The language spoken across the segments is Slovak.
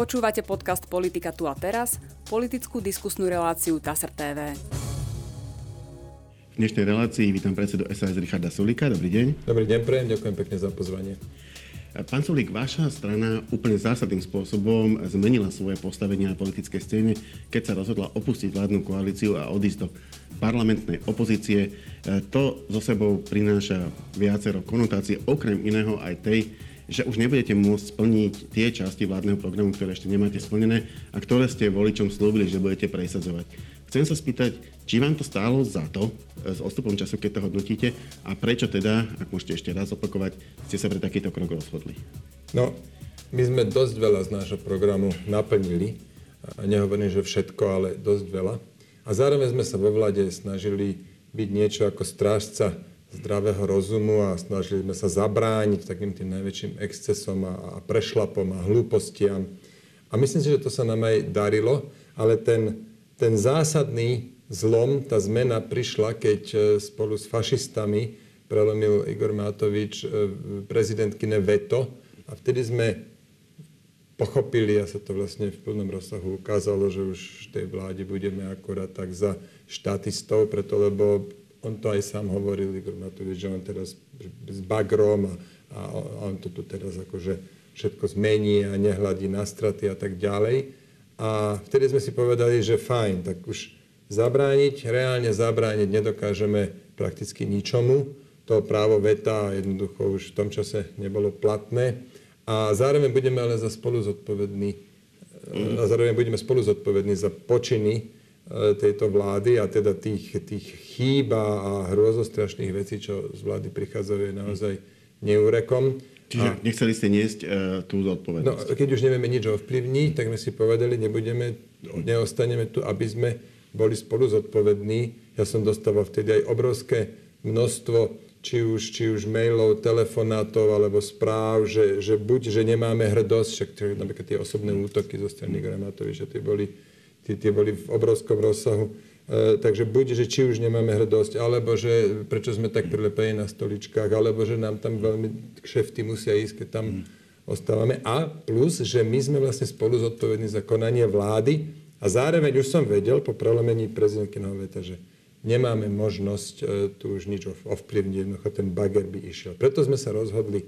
Počúvate podcast Politika tu a teraz, politickú diskusnú reláciu TASR TV. V dnešnej relácii vítam predsedu SAS Richarda Sulika. Dobrý deň. Dobrý deň, prejem, ďakujem pekne za pozvanie. Pán Sulík, vaša strana úplne zásadným spôsobom zmenila svoje postavenie na politickej scéne, keď sa rozhodla opustiť vládnu koalíciu a odísť do parlamentnej opozície. To so sebou prináša viacero konotácií, okrem iného aj tej, že už nebudete môcť splniť tie časti vládneho programu, ktoré ešte nemáte splnené a ktoré ste voličom slúbili, že budete presadzovať. Chcem sa spýtať, či vám to stálo za to e, s odstupom času, keď to hodnotíte a prečo teda, ak môžete ešte raz opakovať, ste sa pre takýto krok rozhodli? No, my sme dosť veľa z nášho programu naplnili. Nehovorím, že všetko, ale dosť veľa. A zároveň sme sa vo vlade snažili byť niečo ako strážca zdravého rozumu a snažili sme sa zabrániť takým tým najväčším excesom a, a prešlapom a hlúpostiam. A myslím si, že to sa nám aj darilo, ale ten ten zásadný zlom, tá zmena prišla, keď e, spolu s fašistami prelomil Igor Matovič e, prezidentkine veto a vtedy sme pochopili a sa to vlastne v plnom rozsahu ukázalo, že už v tej vláde budeme akorát tak za štatistov, preto lebo on to aj sám hovoril, Igor Matovič, že on teraz s bagrom a, a on to tu teraz akože všetko zmení a nehľadí na straty a tak ďalej. A vtedy sme si povedali, že fajn, tak už zabrániť, reálne zabrániť nedokážeme prakticky ničomu. To právo veta jednoducho už v tom čase nebolo platné. A zároveň budeme ale za spolu zodpovední, a zároveň budeme spolu zodpovední za počiny tejto vlády a teda tých, tých chýb a hrôzostrašných vecí, čo z vlády prichádzajú, je naozaj neúrekom. Čiže a, nechceli ste niesť uh, tú zodpovednosť. No, keď už nevieme nič ovplyvniť, tak sme si povedali, nebudeme, neostaneme tu, aby sme boli spolu zodpovední. Ja som dostával vtedy aj obrovské množstvo či už, či už mailov, telefonátov alebo správ, že, že buď, že nemáme hrdosť, však napríklad tie osobné útoky zo strany Gramatovi, že tie boli, tie, boli v obrovskom rozsahu E, takže buď, že či už nemáme hrdosť, alebo že prečo sme tak prilepení na stoličkách, alebo že nám tam veľmi kšefty musia ísť, keď tam mm. ostávame. A plus, že my sme vlastne spolu zodpovední za konanie vlády a zároveň už som vedel po prelomení prezidentky veta, že nemáme možnosť e, tu už nič ovplyvniť, jednoducho ten bager by išiel. Preto sme sa rozhodli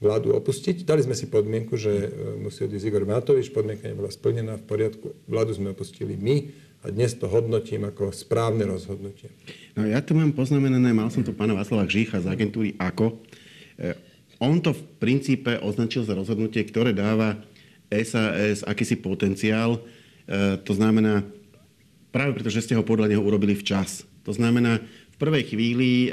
vládu opustiť. Dali sme si podmienku, že e, musí odísť Igor Matovič, podmienka nebola splnená v poriadku. Vládu sme opustili my a dnes to hodnotím ako správne rozhodnutie. No ja tu mám poznamenané, mal som tu pána Václava Žícha z agentúry AKO. E, on to v princípe označil za rozhodnutie, ktoré dáva SAS akýsi potenciál. E, to znamená, práve preto, že ste ho podľa neho urobili včas. To znamená, v prvej chvíli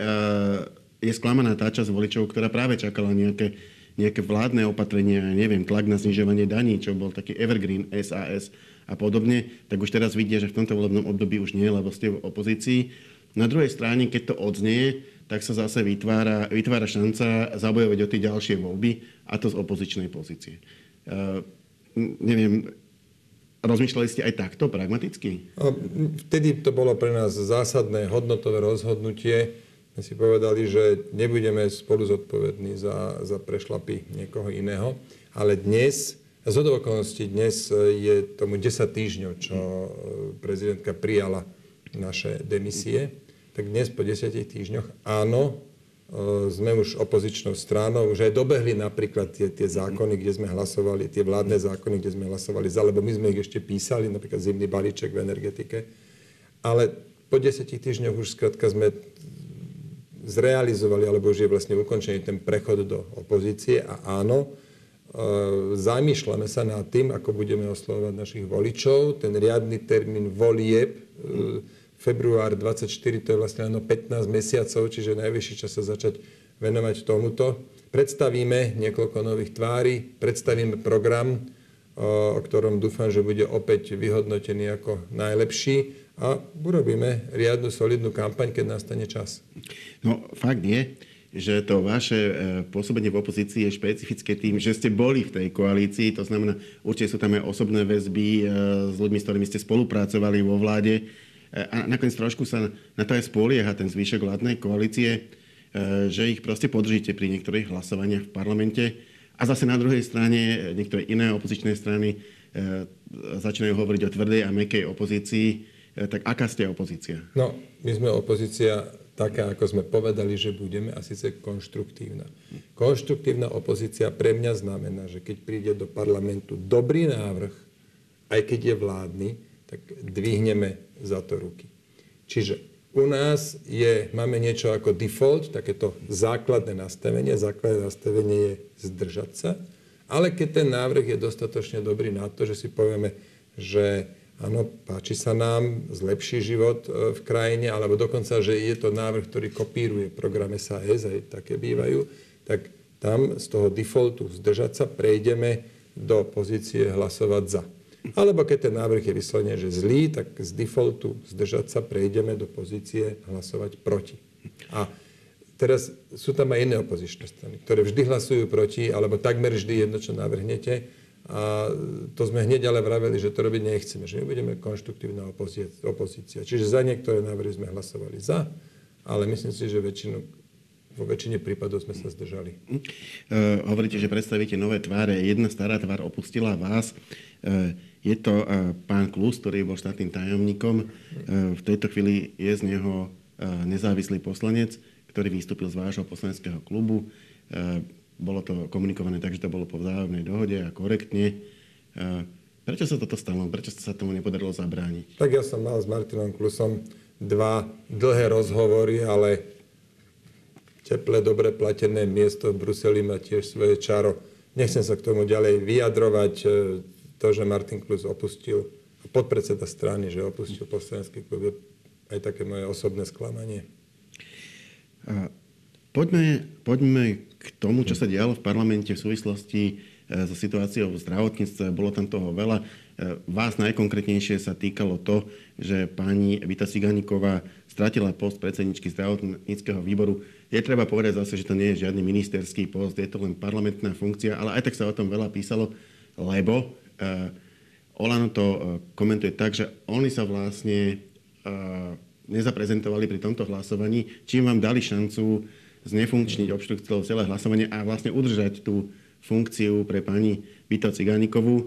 je sklamaná tá časť voličov, ktorá práve čakala nejaké, nejaké vládne opatrenia, neviem, tlak na znižovanie daní, čo bol taký evergreen SAS a podobne, tak už teraz vidia, že v tomto volebnom období už nie, lebo ste v opozícii. Na druhej strane, keď to odznie, tak sa zase vytvára, vytvára šanca zabojovať o tie ďalšie voľby, a to z opozičnej pozície. Uh, neviem, rozmýšľali ste aj takto, pragmaticky? Vtedy to bolo pre nás zásadné hodnotové rozhodnutie. My si povedali, že nebudeme spolu zodpovední za, za prešlapy niekoho iného. Ale dnes z okolností dnes e, je tomu 10 týždňov, čo e, prezidentka prijala naše demisie. Tak dnes po 10 týždňoch áno, e, sme už opozičnou stranou, už aj dobehli napríklad tie, tie zákony, kde sme hlasovali, tie vládne zákony, kde sme hlasovali za, lebo my sme ich ešte písali, napríklad zimný balíček v energetike. Ale po 10 týždňoch už skrátka sme zrealizovali, alebo už je vlastne ukončený ten prechod do opozície a áno, E, zamýšľame sa nad tým, ako budeme oslovovať našich voličov. Ten riadny termín volieb, e, február 24, to je vlastne len 15 mesiacov, čiže najvyšší čas sa začať venovať tomuto. Predstavíme niekoľko nových tvári, predstavíme program, e, o ktorom dúfam, že bude opäť vyhodnotený ako najlepší a urobíme riadnu, solidnú kampaň, keď nastane čas. No, fakt je, že to vaše e, pôsobenie v opozícii je špecifické tým, že ste boli v tej koalícii, to znamená, určite sú tam aj osobné väzby e, s ľuďmi, s ktorými ste spolupracovali vo vláde. E, a nakoniec trošku sa na to aj spolieha ten zvyšok vládnej koalície, že ich proste podržíte pri niektorých hlasovaniach v parlamente. A zase na druhej strane niektoré iné opozičné strany začínajú hovoriť o tvrdej a mekej opozícii. Tak aká ste opozícia? No, my sme opozícia taká, ako sme povedali, že budeme, a síce konštruktívna. Konštruktívna opozícia pre mňa znamená, že keď príde do parlamentu dobrý návrh, aj keď je vládny, tak dvihneme za to ruky. Čiže u nás je, máme niečo ako default, takéto základné nastavenie. Základné nastavenie je zdržať sa, ale keď ten návrh je dostatočne dobrý na to, že si povieme, že áno, páči sa nám, zlepší život e, v krajine, alebo dokonca, že je to návrh, ktorý kopíruje program SAS, aj také bývajú, tak tam z toho defaultu zdržať sa prejdeme do pozície hlasovať za. Alebo keď ten návrh je vyslovene, že zlý, tak z defaultu zdržať sa prejdeme do pozície hlasovať proti. A teraz sú tam aj iné opozičné strany, ktoré vždy hlasujú proti, alebo takmer vždy jedno, čo navrhnete, a to sme hneď ale vraveli, že to robiť nechceme, že my budeme konštruktívna opozícia. Čiže za niektoré návrhy sme hlasovali za, ale myslím si, že väčšinu, vo väčšine prípadov sme sa zdržali. Uh, hovoríte, že predstavíte nové tváre. Jedna stará tvár opustila vás. Uh, je to uh, pán Klus, ktorý bol štátnym tajomníkom. Uh, v tejto chvíli je z neho uh, nezávislý poslanec, ktorý vystúpil z vášho poslaneckého klubu. Uh, bolo to komunikované tak, že to bolo po vzájomnej dohode a korektne. Prečo sa toto stalo? Prečo sa tomu nepodarilo zabrániť? Tak ja som mal s Martinom Klusom dva dlhé rozhovory, ale teplé, dobre platené miesto v Bruseli má tiež svoje čaro. Nechcem sa k tomu ďalej vyjadrovať. E, to, že Martin Klus opustil, podpredseda strany, že opustil poslanecký klub, je aj také moje osobné sklamanie. Poďme, poďme k tomu, čo sa dialo v parlamente v súvislosti e, so situáciou v zdravotníctve. Bolo tam toho veľa. E, vás najkonkrétnejšie sa týkalo to, že pani Vita Siganíková stratila post predsedničky zdravotníckého výboru. Je treba povedať zase, že to nie je žiadny ministerský post, je to len parlamentná funkcia, ale aj tak sa o tom veľa písalo, lebo uh, Olano to uh, komentuje tak, že oni sa vlastne uh, nezaprezentovali pri tomto hlasovaní, čím vám dali šancu znefunkčniť, obštruktovať celé hlasovanie a vlastne udržať tú funkciu pre pani Vito Cigánikovú, e,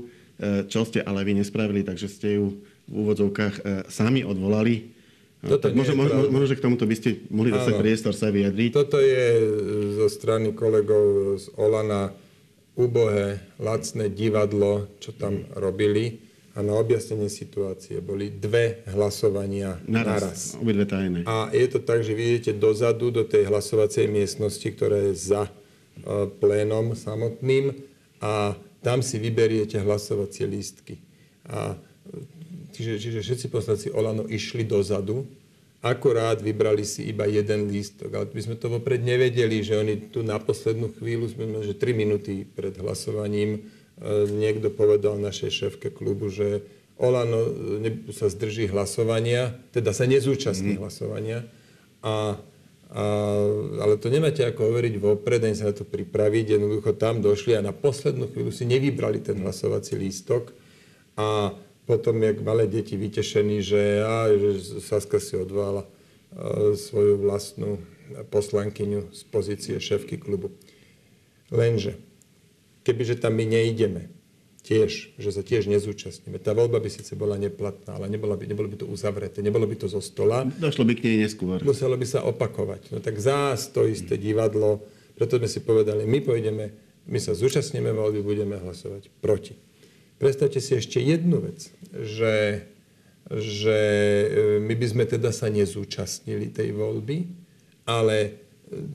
čo ste ale vy nespravili, takže ste ju v úvodzovkách e, sami odvolali. Toto tak možno, možno, možno, že k tomuto by ste mohli dostať priestor sa vyjadriť. Toto je zo strany kolegov z Olana ubohé, lacné divadlo, čo tam robili a na objasnenie situácie boli dve hlasovania naraz. naraz. Obidve tajné. A je to tak, že vy idete dozadu do tej hlasovacej miestnosti, ktorá je za uh, plénom samotným a tam si vyberiete hlasovacie lístky. A, čiže, čiže všetci poslanci Olano išli dozadu, akorát vybrali si iba jeden lístok. Ale my sme to vopred nevedeli, že oni tu na poslednú chvíľu, sme že 3 minúty pred hlasovaním E, niekto povedal našej šéfke klubu, že Olano e, sa zdrží hlasovania, teda sa nezúčastní mm. hlasovania. A, a, ale to nemáte ako overiť vopred, ani sa na to pripraviť. Jednoducho tam došli a na poslednú chvíľu si nevybrali ten hlasovací lístok. A potom, jak malé deti vytešení, že, ja, že Saska si odvala uh, svoju vlastnú poslankyňu z pozície šéfky klubu. Lenže kebyže tam my neideme, tiež, že sa tiež nezúčastníme. Tá voľba by síce bola neplatná, ale nebolo by, nebolo by to uzavreté, nebolo by to zo stola. Došlo by k nej neskôr. Muselo by sa opakovať. No tak zás to isté divadlo, preto sme si povedali, my pôjdeme, my sa zúčastníme voľby, budeme hlasovať proti. Predstavte si ešte jednu vec, že, že e, my by sme teda sa nezúčastnili tej voľby, ale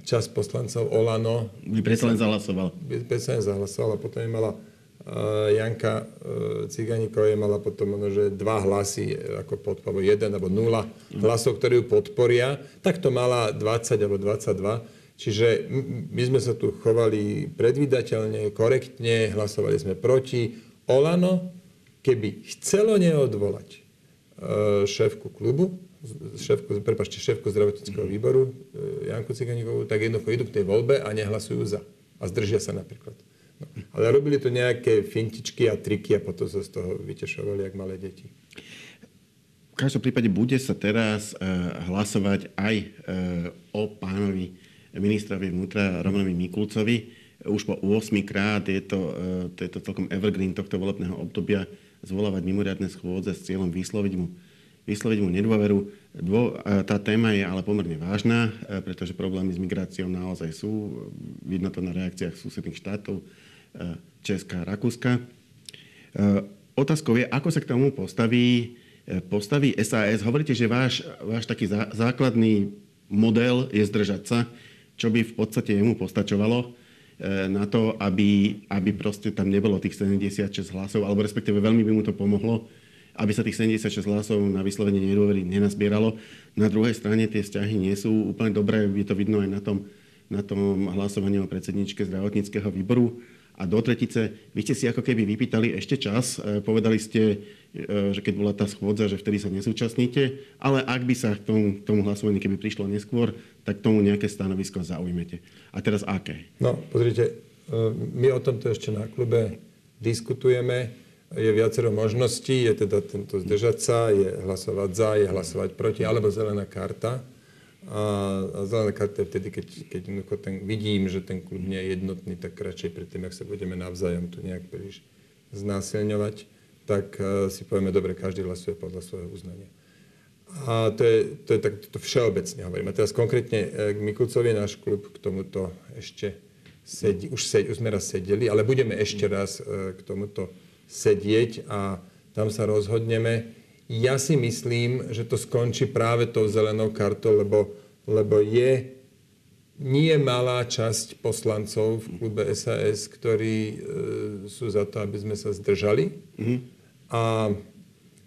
čas poslancov Olano. By predsa len zahlasoval. By predsa len zahlasoval a potom je mala uh, Janka uh, Ciganíková je mala potom ono, že dva hlasy, ako pod, alebo jeden alebo nula hlasov, ktorí ju podporia. Tak to mala 20 alebo 22. Čiže my sme sa tu chovali predvydateľne, korektne, hlasovali sme proti. Olano, keby chcelo neodvolať uh, šéfku klubu, šéfku, prepáčte, šéfku zdravotníckého výboru, e, Janku Ciganíkovú, tak jednoducho idú k tej voľbe a nehlasujú za. A zdržia sa napríklad. No. Ale robili to nejaké fintičky a triky a potom sa z toho vytešovali, jak malé deti. V každom prípade bude sa teraz uh, hlasovať aj uh, o pánovi ministrovi vnútra Romanovi Mikulcovi. už po 8 krát je to, to je to celkom evergreen tohto volebného obdobia zvolávať mimoriadne schôdze s cieľom vysloviť mu, vysloviť mu nedôveru. Dvo, tá téma je ale pomerne vážna, pretože problémy s migráciou naozaj sú. Vidno to na reakciách susedných štátov Česka a Rakúska. Otázkou je, ako sa k tomu postaví, postaví SAS. Hovoríte, že váš, váš taký zá, základný model je zdržať sa, čo by v podstate jemu postačovalo e, na to, aby, aby proste tam nebolo tých 76 hlasov, alebo respektíve veľmi by mu to pomohlo, aby sa tých 76 hlasov na vyslovenie nedôvery nenazbieralo. Na druhej strane tie vzťahy nie sú úplne dobré, je to vidno aj na tom, na tom hlasovaní o predsedničke zdravotníckého výboru. A do tretice, vy ste si ako keby vypýtali ešte čas, e, povedali ste, e, že keď bola tá schôdza, že vtedy sa nezúčastníte, ale ak by sa k tomu, k tomu hlasovaniu, keby prišlo neskôr, tak tomu nejaké stanovisko zaujmete. A teraz aké? No, pozrite, e, my o tomto ešte na klube diskutujeme. Je viacero možností, je teda tento zdržať sa, je hlasovať za, je hlasovať proti, alebo zelená karta. A, a zelená karta je vtedy, keď, keď ten, vidím, že ten klub nie je jednotný, tak radšej predtým, ak sa budeme navzájom tu nejak príliš znásilňovať, tak uh, si povieme, dobre, každý hlasuje podľa svojho uznania. A to je, to je tak, to všeobecne hovorím. A teraz konkrétne e, k Mikulcovi náš klub k tomuto ešte sedí, už, sed, už sme raz sedeli, ale budeme ešte raz e, k tomuto sedieť a tam sa rozhodneme. Ja si myslím, že to skončí práve tou zelenou kartou, lebo, lebo je nie malá časť poslancov v klube SAS, ktorí e, sú za to, aby sme sa zdržali. Mm-hmm. A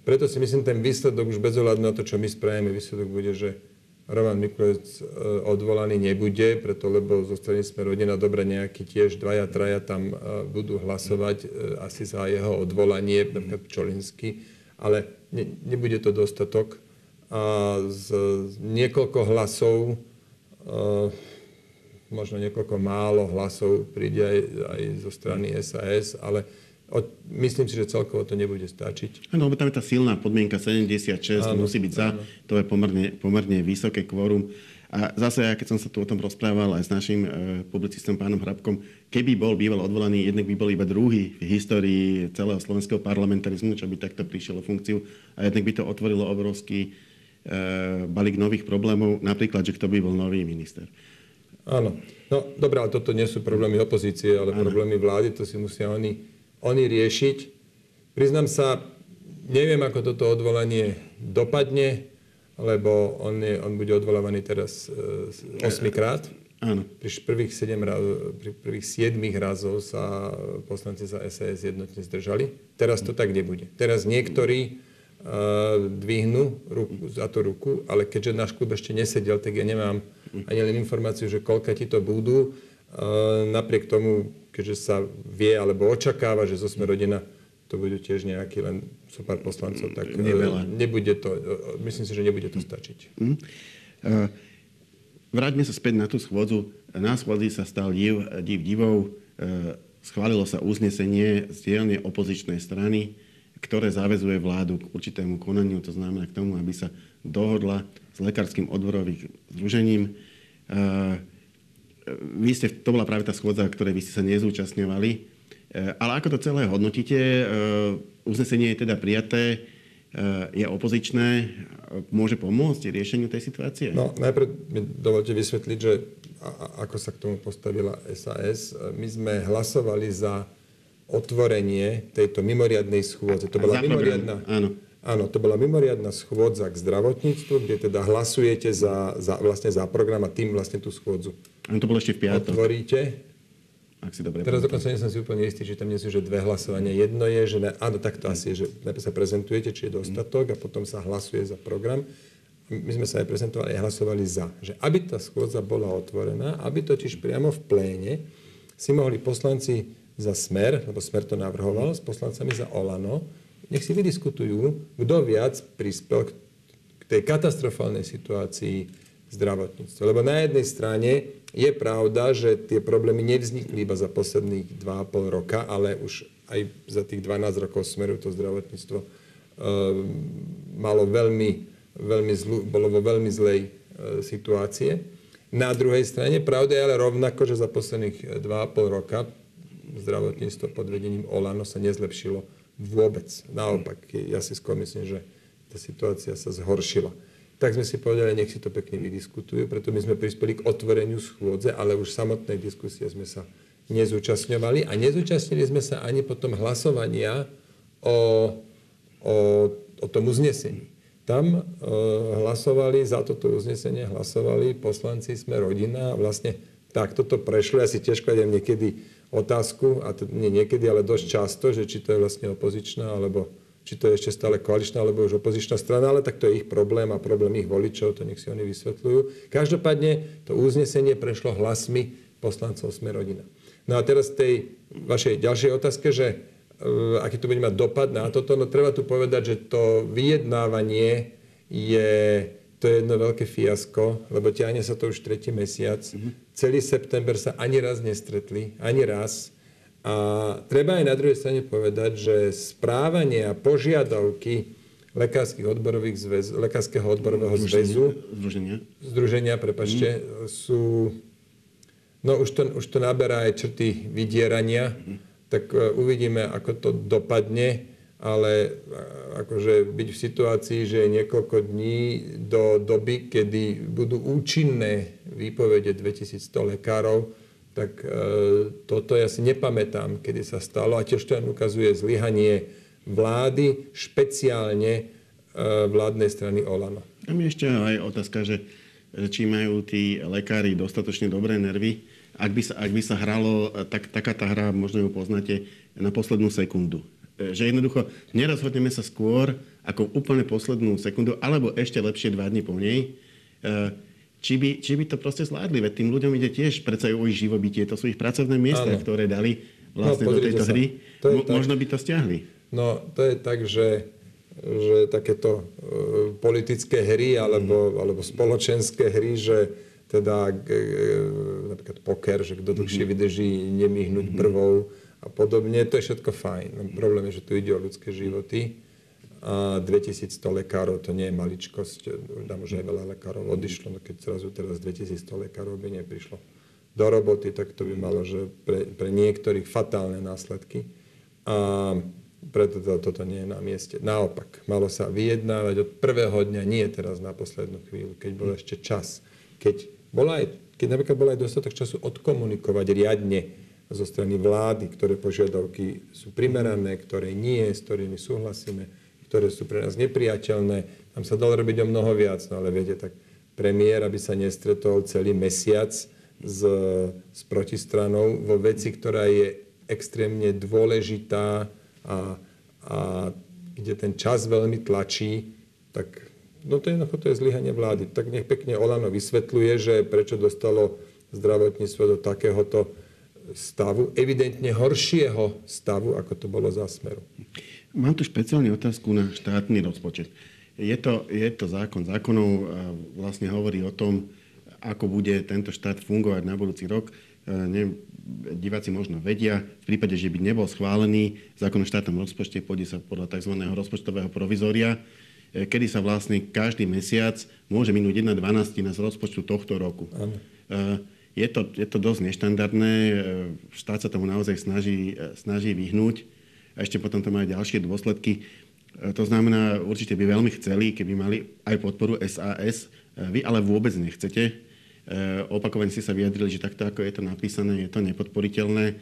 preto si myslím, ten výsledok už bez ohľadu na to, čo my spravíme, výsledok bude, že Roman Mikulec e, odvolaný nebude, preto lebo zo strany sme rodina dobra nejakí tiež dvaja, traja tam e, budú hlasovať e, asi za jeho odvolanie, napríklad Čolinsky, ale ne, nebude to dostatok. A z, z niekoľko hlasov, možno niekoľko málo hlasov príde aj, aj zo strany SAS, ale myslím si, že celkovo to nebude stačiť. Áno, lebo tam je tá silná podmienka 76, áno, musí byť za, áno. to je pomerne, pomerne vysoké kvórum. A zase, ja keď som sa tu o tom rozprával aj s našim e, publicistom pánom Hrabkom, keby bol býval odvolaný, jednak by bol iba druhý v histórii celého slovenského parlamentarizmu, čo by takto prišiel o funkciu a jednak by to otvorilo obrovský e, balík nových problémov, napríklad, že kto by bol nový minister. Áno. No, dobré, ale toto nie sú problémy opozície, ale áno. problémy vlády, to si musia oni, oni riešiť. Priznám sa, neviem, ako toto odvolanie dopadne lebo on, je, on bude odvolávaný teraz e, 8 krát. Áno. Pri prvých, 7 raz, pri prvých 7 razov sa poslanci za SAS jednotne zdržali. Teraz to tak nebude. Teraz niektorí uh, dvihnú ruku, za to ruku, ale keďže náš klub ešte nesedel, tak ja nemám ani len informáciu, že koľka ti to budú. Uh, napriek tomu, keďže sa vie alebo očakáva, že zo sme rodina to bude tiež nejaký len so pár poslancov, tak Neveľa. E, nebude to, e, myslím si, že nebude to stačiť. Mm. Uh, vráťme sa späť na tú schôdzu. Na schôdzi sa stal div, div divov. Uh, schválilo sa uznesenie z dielne opozičnej strany, ktoré záväzuje vládu k určitému konaniu, to znamená k tomu, aby sa dohodla s lekárským odborovým združením. Uh, vy ste, to bola práve tá schôdza, ktorej vy ste sa nezúčastňovali. Eh, ale ako to celé hodnotíte? Eh, uznesenie je teda prijaté, eh, je opozičné, môže pomôcť riešeniu tej situácie? No, najprv mi dovolte vysvetliť, že ako sa k tomu postavila SAS. My sme hlasovali za otvorenie tejto mimoriadnej schôdze. To bola mimoriadna, áno. Áno, to bola mimoriadna schôdza k zdravotníctvu, kde teda hlasujete za, za, vlastne za program a tým vlastne tú schôdzu. Áno, to bolo ešte v piatok. Otvoríte ak si dobre Teraz dokonca nie som si úplne istý, že tam nie sú že dve hlasovania. Jedno je, že ne, áno, tak to asi je, že najprv sa prezentujete, či je dostatok a potom sa hlasuje za program. My sme sa aj prezentovali a hlasovali za. Že aby tá schôdza bola otvorená, aby totiž priamo v pléne si mohli poslanci za Smer, lebo Smer to navrhoval, s poslancami za Olano, nech si vydiskutujú, kto viac prispel k tej katastrofálnej situácii zdravotníctve. Lebo na jednej strane je pravda, že tie problémy nevznikli iba za posledných 2,5 roka, ale už aj za tých 12 rokov smeru to zdravotníctvo uh, malo veľmi, veľmi zlú, bolo vo veľmi zlej uh, situácie. Na druhej strane, pravda je ale rovnako, že za posledných 2,5 roka zdravotníctvo pod vedením Olano sa nezlepšilo vôbec. Naopak, ja si skôr myslím, že tá situácia sa zhoršila. Tak sme si povedali, nech si to pekne vydiskutujú, preto my sme prispeli k otvoreniu schôdze, ale už samotnej diskusie sme sa nezúčastňovali a nezúčastnili sme sa ani potom hlasovania o, o, o tom uznesení. Tam e, hlasovali, za toto uznesenie hlasovali poslanci Sme rodina a vlastne tak toto prešlo. Ja si tiež kladiem niekedy otázku, a to nie niekedy, ale dosť často, že či to je vlastne opozičná, alebo či to je ešte stále koaličná, alebo už opozičná strana, ale tak to je ich problém a problém ich voličov, to nech si oni vysvetľujú. Každopádne to uznesenie prešlo hlasmi poslancov Sme rodina. No a teraz tej vašej ďalšej otázke, že uh, aký to bude mať dopad na toto, no treba tu povedať, že to vyjednávanie je, to je jedno veľké fiasko, lebo ťahne sa to už tretí mesiac. Mm-hmm. Celý september sa ani raz nestretli, ani raz. A treba aj na druhej strane povedať, že správanie a požiadavky lekárskych odborových zväz, lekárskeho odborového zväzu, združenia, združenia prepačte, mm. sú, no už to, už to naberá aj črty vydierania, mm. tak uh, uvidíme, ako to dopadne, ale uh, akože byť v situácii, že je niekoľko dní do doby, kedy budú účinné výpovede 2100 lekárov, tak e, toto ja si nepamätám, kedy sa stalo a tiež to ukazuje zlyhanie vlády, špeciálne e, vládnej strany Olano. A mi ešte aj otázka, že, či majú tí lekári dostatočne dobré nervy. Ak by sa, ak by sa hralo, tak, taká tá hra, možno ju poznáte, na poslednú sekundu. E, že jednoducho nerozhodneme sa skôr ako úplne poslednú sekundu, alebo ešte lepšie dva dní po nej. E, či by, či by to proste zvládli. Veď tým ľuďom ide tiež predsa o ich živobytie. To sú ich pracovné miesta, ano. ktoré dali vlastne no, do tejto sa. hry. To Mo, tak. možno by to stiahli. No, to je tak, že, že takéto uh, politické hry alebo, mm. alebo spoločenské hry, že teda uh, napríklad poker, že kto dlhšie mm. vydrží nemyhnúť mm. prvou a podobne, to je všetko fajn. No, problém je, že tu ide o ľudské životy a 2100 lekárov, to nie je maličkosť, tam už aj veľa lekárov odišlo, no keď zrazu teraz 2100 lekárov by neprišlo do roboty, tak to by malo že pre, pre niektorých fatálne následky. A preto to, toto nie je na mieste. Naopak, malo sa vyjednávať od prvého dňa, nie teraz na poslednú chvíľu, keď bol ešte čas. Keď, bola aj, keď napríklad bol aj dostatok času odkomunikovať riadne zo strany vlády, ktoré požiadavky sú primerané, ktoré nie, s ktorými súhlasíme, ktoré sú pre nás nepriateľné. Tam sa dalo robiť o mnoho viac, no ale viete, tak premiér, aby sa nestretol celý mesiac s, s protistranou vo veci, ktorá je extrémne dôležitá a, a kde ten čas veľmi tlačí, tak no to, jednoducho to je zlyhanie vlády. Tak nech pekne Olano vysvetľuje, že prečo dostalo zdravotníctvo do takéhoto stavu, evidentne horšieho stavu, ako to bolo za smeru. Mám tu špeciálnu otázku na štátny rozpočet. Je to, je to zákon zákonov a vlastne hovorí o tom, ako bude tento štát fungovať na budúci rok. Ne, diváci možno vedia, v prípade, že by nebol schválený zákon o štátnom rozpočte, pôjde sa podľa tzv. rozpočtového provizória, e, kedy sa vlastne každý mesiac môže minúť 1,12 z rozpočtu tohto roku. Ano. E, je to, je to dosť neštandardné, e, štát sa tomu naozaj snaží, snaží vyhnúť a ešte potom to má aj ďalšie dôsledky. E, to znamená, určite by veľmi chceli, keby mali aj podporu SAS. E, vy ale vôbec nechcete. E, opakovane ste sa vyjadrili, že takto, ako je to napísané, je to nepodporiteľné.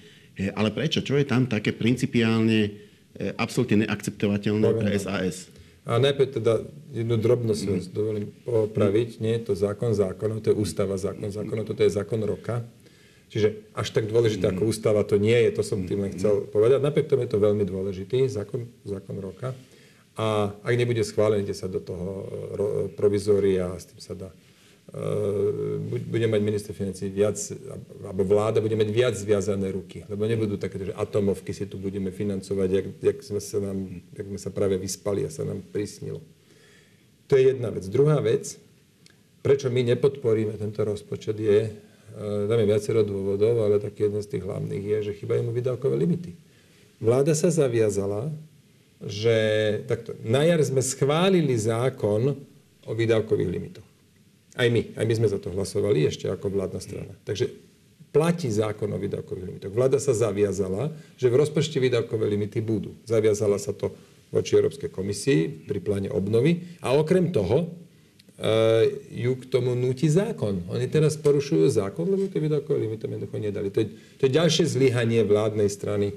Ale prečo? Čo je tam také principiálne absolútne neakceptovateľné pre SAS? A najprv teda jednu drobnosť mm. dovolím popraviť. Nie je to zákon zákonov, to je ústava zákon zákonov, toto je zákon roka. Čiže až tak dôležité ako ústava to nie je, to som tým len chcel povedať. Napriek tomu je to veľmi dôležitý zákon, zákon roka. A ak nebude schválený, sa do toho e, provizória a s tým sa dá e, bude mať minister financí viac, alebo vláda bude mať viac zviazané ruky, lebo nebudú také, že atomovky si tu budeme financovať, jak, jak, sme sa nám, jak sme sa práve vyspali a sa nám prisnilo. To je jedna vec. Druhá vec, prečo my nepodporíme tento rozpočet je, Eh, tam je viacero dôvodov, ale taký jeden z tých hlavných je, že chýbajú mu výdavkové limity. Vláda sa zaviazala, že takto, na jar sme schválili zákon o výdavkových limitoch. Aj my, aj my sme za to hlasovali ešte ako vládna strana. Takže platí zákon o výdavkových limitoch. Vláda sa zaviazala, že v rozpočte výdavkové limity budú. Zaviazala sa to voči Európskej komisii pri pláne obnovy a okrem toho ju k tomu nutí zákon. Oni teraz porušujú zákon, lebo tie výdavkové limity jednoducho nedali. To je, to je ďalšie zlyhanie vládnej strany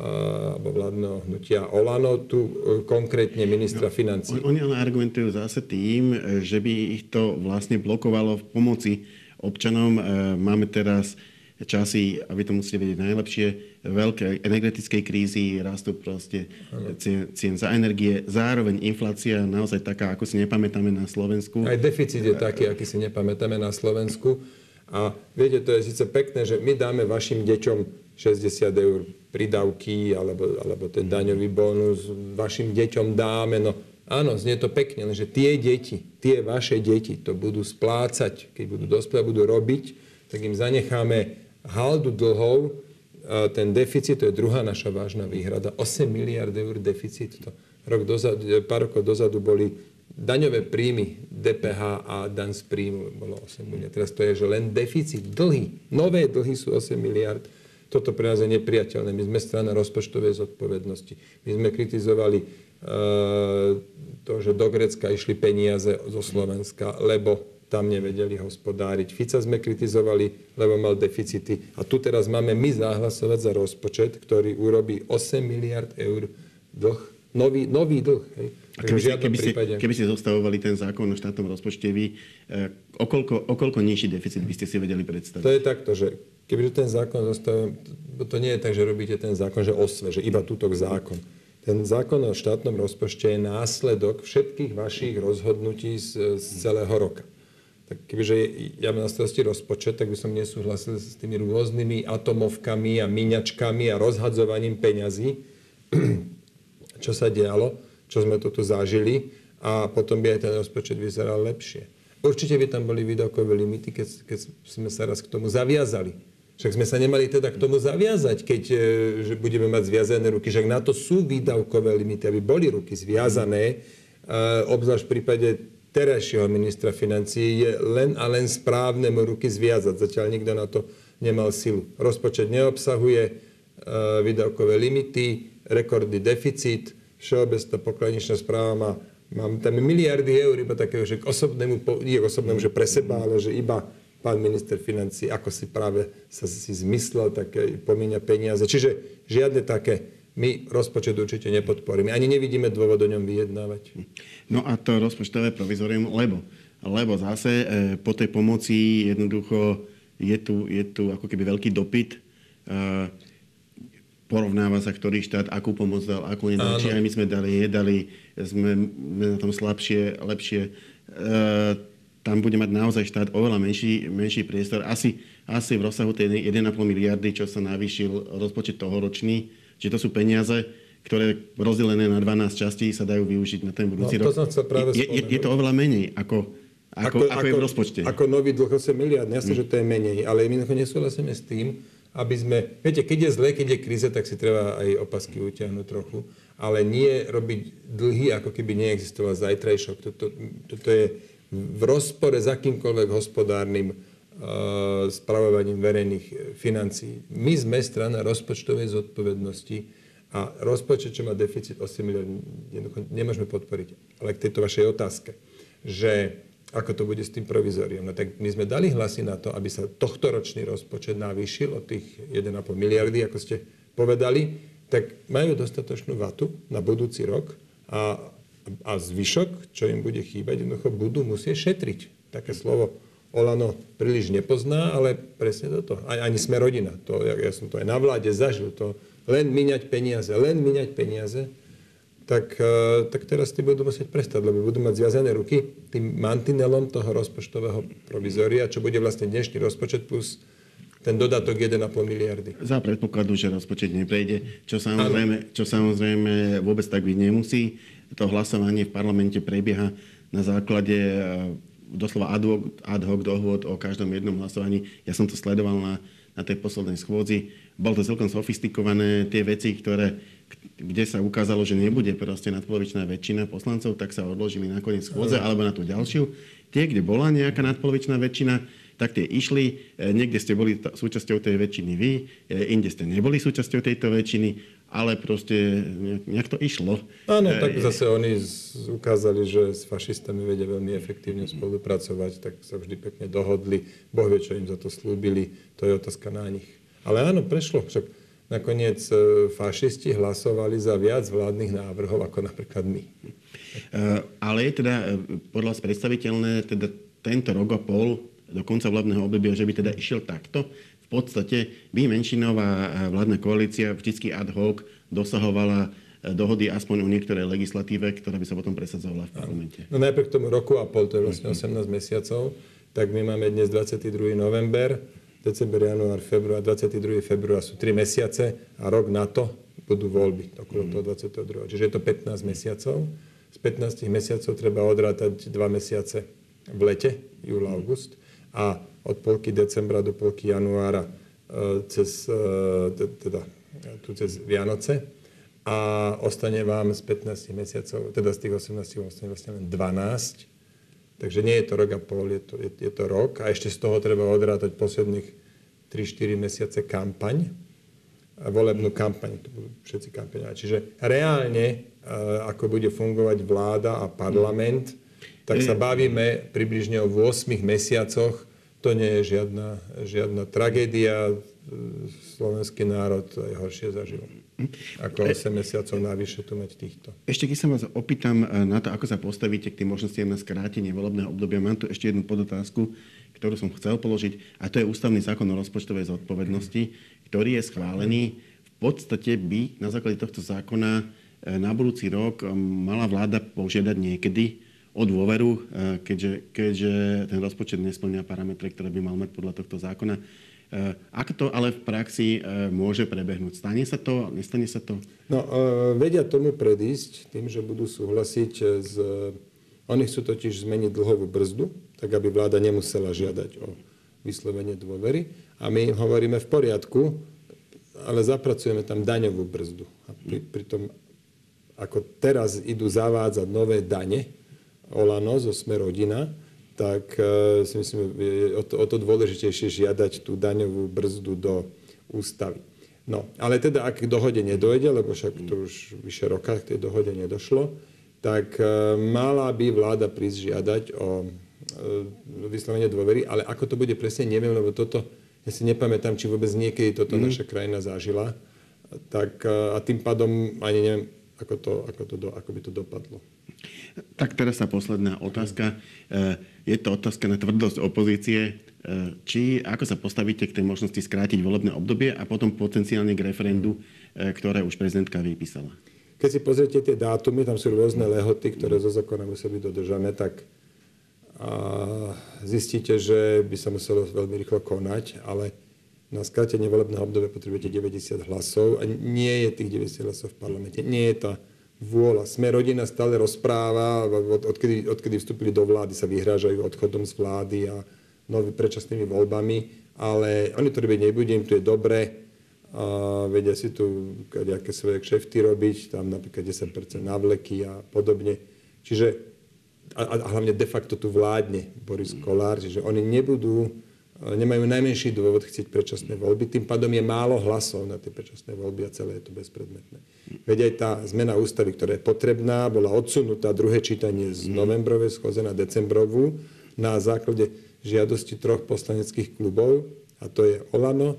alebo vládneho hnutia Olano, tu e, konkrétne ministra no, financí. Oni ale argumentujú zase tým, že by ich to vlastne blokovalo v pomoci občanom. Máme teraz časy, a vy to musíte vedieť najlepšie, veľké energetickej krízy, rastú proste cien, cien za energie, zároveň inflácia naozaj taká, ako si nepamätáme na Slovensku. Aj deficit je taký, aký si nepamätáme na Slovensku. A viete, to je síce pekné, že my dáme vašim deťom 60 eur pridavky alebo, alebo ten daňový bonus vašim deťom dáme. No áno, znie to pekne, lenže tie deti, tie vaše deti to budú splácať, keď budú dospelé, budú robiť, tak im zanecháme haldu dlhov, ten deficit, to je druhá naša vážna výhrada, 8 miliard eur deficit. To rok dozadu, pár rokov dozadu boli daňové príjmy, DPH a daň z príjmu bolo 8 miliard. Teraz to je, že len deficit, dlhy, nové dlhy sú 8 miliard. Toto pre nás je nepriateľné. My sme strana rozpočtovej zodpovednosti. My sme kritizovali uh, to, že do Grecka išli peniaze zo Slovenska, lebo tam nevedeli hospodáriť. Fica sme kritizovali, lebo mal deficity. A tu teraz máme my zahlasovať za rozpočet, ktorý urobí 8 miliard eur dlh, nový, nový dlh. Hej. A keby, ste, keby, ste, keby ste zostavovali ten zákon o štátnom rozpočte, vy, eh, okolko, okolko nižší deficit by ste si vedeli predstaviť? To je takto, že Kebyže ten zákon zostavujem, to nie je tak, že robíte ten zákon, že osve, že iba tútok zákon. Ten zákon o štátnom rozpočte je následok všetkých vašich rozhodnutí z, z celého roka. Tak kebyže ja mám na starosti rozpočet, tak by som nesúhlasil s tými rôznymi atomovkami a míňačkami a rozhadzovaním peňazí, čo sa dialo, čo sme to tu zažili a potom by aj ten rozpočet vyzeral lepšie. Určite by tam boli výdavkové limity, keď, keď sme sa raz k tomu zaviazali. Však sme sa nemali teda k tomu zaviazať, keď e, že budeme mať zviazané ruky. Však na to sú výdavkové limity, aby boli ruky zviazané. Obzvlášť v prípade terajšieho ministra financií je len a len správne mu ruky zviazať. Zatiaľ nikto na to nemal silu. Rozpočet neobsahuje e, výdavkové limity, rekordný deficit, všeobecná pokladničná správa má, mám tam miliardy eur iba takého, že k osobnému, nie k osobnému, že pre seba, ale že iba pán minister financí, ako si práve sa si zmyslel, také pomíňa peniaze. Čiže žiadne také my rozpočet určite nepodporíme. Ani nevidíme dôvod o ňom vyjednávať. No a to rozpočtové provizorium, lebo, lebo zase e, po tej pomoci jednoducho je tu, je tu ako keby veľký dopyt. E, porovnáva sa, ktorý štát akú pomoc dal, akú nedal. Či aj my sme dali, jedali, sme, sme na tom slabšie, lepšie. E, tam bude mať naozaj štát oveľa menší, menší priestor. Asi, asi v rozsahu tej 1,5 miliardy, čo sa navýšil rozpočet tohoročný. Čiže to sú peniaze, ktoré rozdelené na 12 častí sa dajú využiť na ten budúci no, rok. To práve je, je, je to oveľa menej ako, ako, ako, ako je v rozpočte. Ako nový dlh 8 miliard. Jasne, mm. že to je menej. Ale my nesúhlasíme s tým, aby sme... Viete, keď je zle, keď je kríze, tak si treba aj opasky utiahnuť trochu. Ale nie robiť dlhy, ako keby neexistoval zajtrajšok. Toto, toto je v rozpore s akýmkoľvek hospodárnym spravovaním verejných financií. My sme strana rozpočtovej zodpovednosti a rozpočet, čo má deficit 8 miliard, nemôžeme podporiť. Ale k tejto vašej otázke, že ako to bude s tým provizoriom. No tak my sme dali hlasy na to, aby sa tohtoročný rozpočet navýšil od tých 1,5 miliardy, ako ste povedali, tak majú dostatočnú vatu na budúci rok a a zvyšok, čo im bude chýbať, jednoducho budú musieť šetriť. Také slovo Olano príliš nepozná, ale presne toto. Ani sme rodina. To, ja, ja som to aj na vláde zažil. To len míňať peniaze, len míňať peniaze. Tak, e, tak teraz tí budú musieť prestať, lebo budú mať zviazané ruky tým mantinelom toho rozpočtového provizória, čo bude vlastne dnešný rozpočet plus ten dodatok 1,5 miliardy. Za predpokladu, že rozpočet neprejde, čo samozrejme, čo samozrejme vôbec tak byť nemusí to hlasovanie v parlamente prebieha na základe e, doslova ad hoc, ad hoc dohôd o každom jednom hlasovaní. Ja som to sledoval na, na tej poslednej schôdzi. Bolo to celkom sofistikované. Tie veci, ktoré, kde sa ukázalo, že nebude proste nadpolovičná väčšina poslancov, tak sa odložili na koniec schôdze alebo na tú ďalšiu. Tie, kde bola nejaká nadpolovičná väčšina, tak tie išli. E, niekde ste boli súčasťou tej väčšiny vy, e, inde ste neboli súčasťou tejto väčšiny ale proste nejak to išlo. Áno, tak zase oni ukázali, že s fašistami vedia veľmi efektívne spolupracovať, tak sa vždy pekne dohodli. Boh vie, čo im za to slúbili, to je otázka na nich. Ale áno, prešlo. Však nakoniec e, fašisti hlasovali za viac vládnych návrhov ako napríklad my. E, ale je teda e, podľa vás predstaviteľné teda tento rok a pol do konca vládneho obdobia, že by teda išiel takto? Podstate by menšinová vládna koalícia vždy ad hoc dosahovala e, dohody aspoň o niektorej legislatíve, ktorá by sa potom presadzovala v parlamente. No najprv k tomu roku a pol, to je vlastne 18 mesiacov, tak my máme dnes 22. november, december, január, február, 22. február sú 3 mesiace a rok na to budú voľby, okolo toho 22. Čiže je to 15 mesiacov. Z 15 mesiacov treba odrátať 2 mesiace v lete, júl, august a od polky decembra do polky januára e, cez, e, teda, tu cez Vianoce a ostane vám z 15 mesiacov, teda z tých 18 ostane vlastne len 12. Takže nie je to rok a pol, je to, je, je to rok a ešte z toho treba odrátať posledných 3-4 mesiace kampaň, volebnú kampaň, to budú všetci kampaňovať. Čiže reálne, e, ako bude fungovať vláda a parlament, tak sa bavíme približne o 8 mesiacoch to nie je žiadna, žiadna tragédia. Slovenský národ aj horšie zažil. Ako 8 mesiacov navyše tu mať týchto. Ešte keď sa vás opýtam eh, na to, ako sa postavíte k tým možnostiam na skrátenie volebného obdobia, mám tu ešte jednu podotázku, ktorú som chcel položiť, a to je ústavný zákon o rozpočtovej zodpovednosti, ktorý je schválený. V podstate by na základe tohto zákona eh, na budúci rok mala vláda požiadať niekedy o dôveru, e, keďže, keďže ten rozpočet nesplňa parametre, ktoré by mal mať podľa tohto zákona. E, ako to ale v praxi e, môže prebehnúť? Stane sa to? Nestane sa to? No, vedia tomu predísť tým, že budú súhlasiť s... Oni chcú totiž zmeniť dlhovú brzdu, tak aby vláda nemusela žiadať o vyslovenie dôvery. A my hovoríme v poriadku, ale zapracujeme tam daňovú brzdu. A pri, tom, ako teraz idú zavádzať nové dane, Olano zo Sme rodina, tak e, si myslím, je o to, o to dôležitejšie žiadať tú daňovú brzdu do ústavy. No, ale teda ak k dohode nedojde, lebo však to už vyše roka k tej dohode nedošlo, tak e, mala by vláda prísť žiadať o e, vyslovenie dôvery, ale ako to bude presne, neviem, lebo toto, ja si nepamätám, či vôbec niekedy toto mm. naša krajina zažila, tak a tým pádom ani neviem, ako, to, ako, to, ako by to dopadlo. Tak teraz sa posledná otázka. E, je to otázka na tvrdosť opozície. E, či ako sa postavíte k tej možnosti skrátiť volebné obdobie a potom potenciálne k referendu, e, ktoré už prezidentka vypísala? Keď si pozriete tie dátumy, tam sú rôzne lehoty, ktoré zo zákona musia byť dodržané, tak zistíte, že by sa muselo veľmi rýchlo konať, ale na skrátenie volebného obdobia potrebujete 90 hlasov a nie je tých 90 hlasov v parlamente. Nie je tá vôľa. Sme rodina stále rozpráva, od, odkedy, odkedy vstúpili do vlády, sa vyhrážajú odchodom z vlády a nový predčasnými voľbami, ale oni to robiť nebudú, im to je dobre, a vedia si tu nejaké svoje kšefty robiť, tam napríklad 10% navleky a podobne. Čiže a, a hlavne de facto tu vládne Boris Kolár, čiže oni nebudú nemajú najmenší dôvod chcieť predčasné voľby. Tým pádom je málo hlasov na tie predčasné voľby a celé je to bezpredmetné. Veď aj tá zmena ústavy, ktorá je potrebná, bola odsunutá druhé čítanie z novembrovej schôze na decembrovú na základe žiadosti troch poslaneckých klubov, a to je Olano,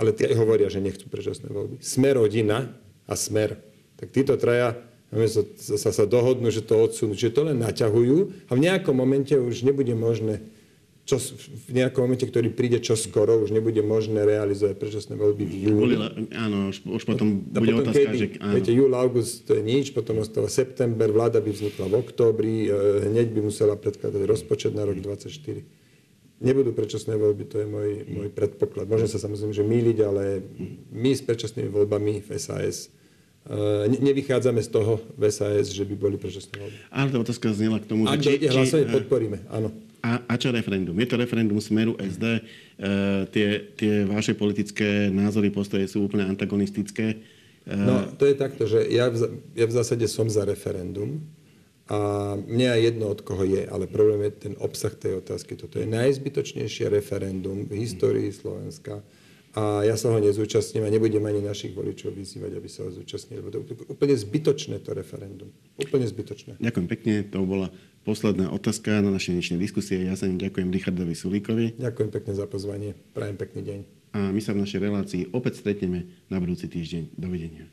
ale tie hovoria, že nechcú predčasné voľby. Smer rodina a Smer. Tak títo traja sa, sa, sa dohodnú, že to odsunú. Čiže to len naťahujú a v nejakom momente už nebude možné čo v nejakom momente, ktorý príde čo skoro, už nebude možné realizovať predčasné voľby v júli. Áno, už, už potom a bude potom otázka, kedy, že... Áno. Viete, júl, august, to je nič, potom ostáva september, vláda by vznikla v októbri, e, hneď by musela predkladať rozpočet na rok 2024. Nebudú predčasné voľby, to je môj, môj predpoklad. Môžem sa samozrejme že míliť, ale my s predčasnými voľbami v SAS e, nevychádzame z toho v SAS, že by boli predčasné voľby. Ale tá otázka znela k tomu, Ak že či... Ak hlasovanie, podporíme, áno. A, a čo referendum? Je to referendum Smeru SD, e, tie, tie vaše politické názory, postoje sú úplne antagonistické. E... No, to je takto, že ja v, ja v zásade som za referendum a mne aj jedno, od koho je, ale problém je ten obsah tej otázky. Toto je najzbytočnejšie referendum v histórii Slovenska a ja sa ho nezúčastním a nebudem ani našich voličov vyzývať, aby sa ho zúčastnili. Lebo to je úplne zbytočné to referendum. Úplne zbytočné. Ďakujem pekne. To bola posledná otázka na našej dnešnej diskusie. Ja sa im ďakujem Richardovi Sulíkovi. Ďakujem pekne za pozvanie. Prajem pekný deň. A my sa v našej relácii opäť stretneme na budúci týždeň. Dovidenia.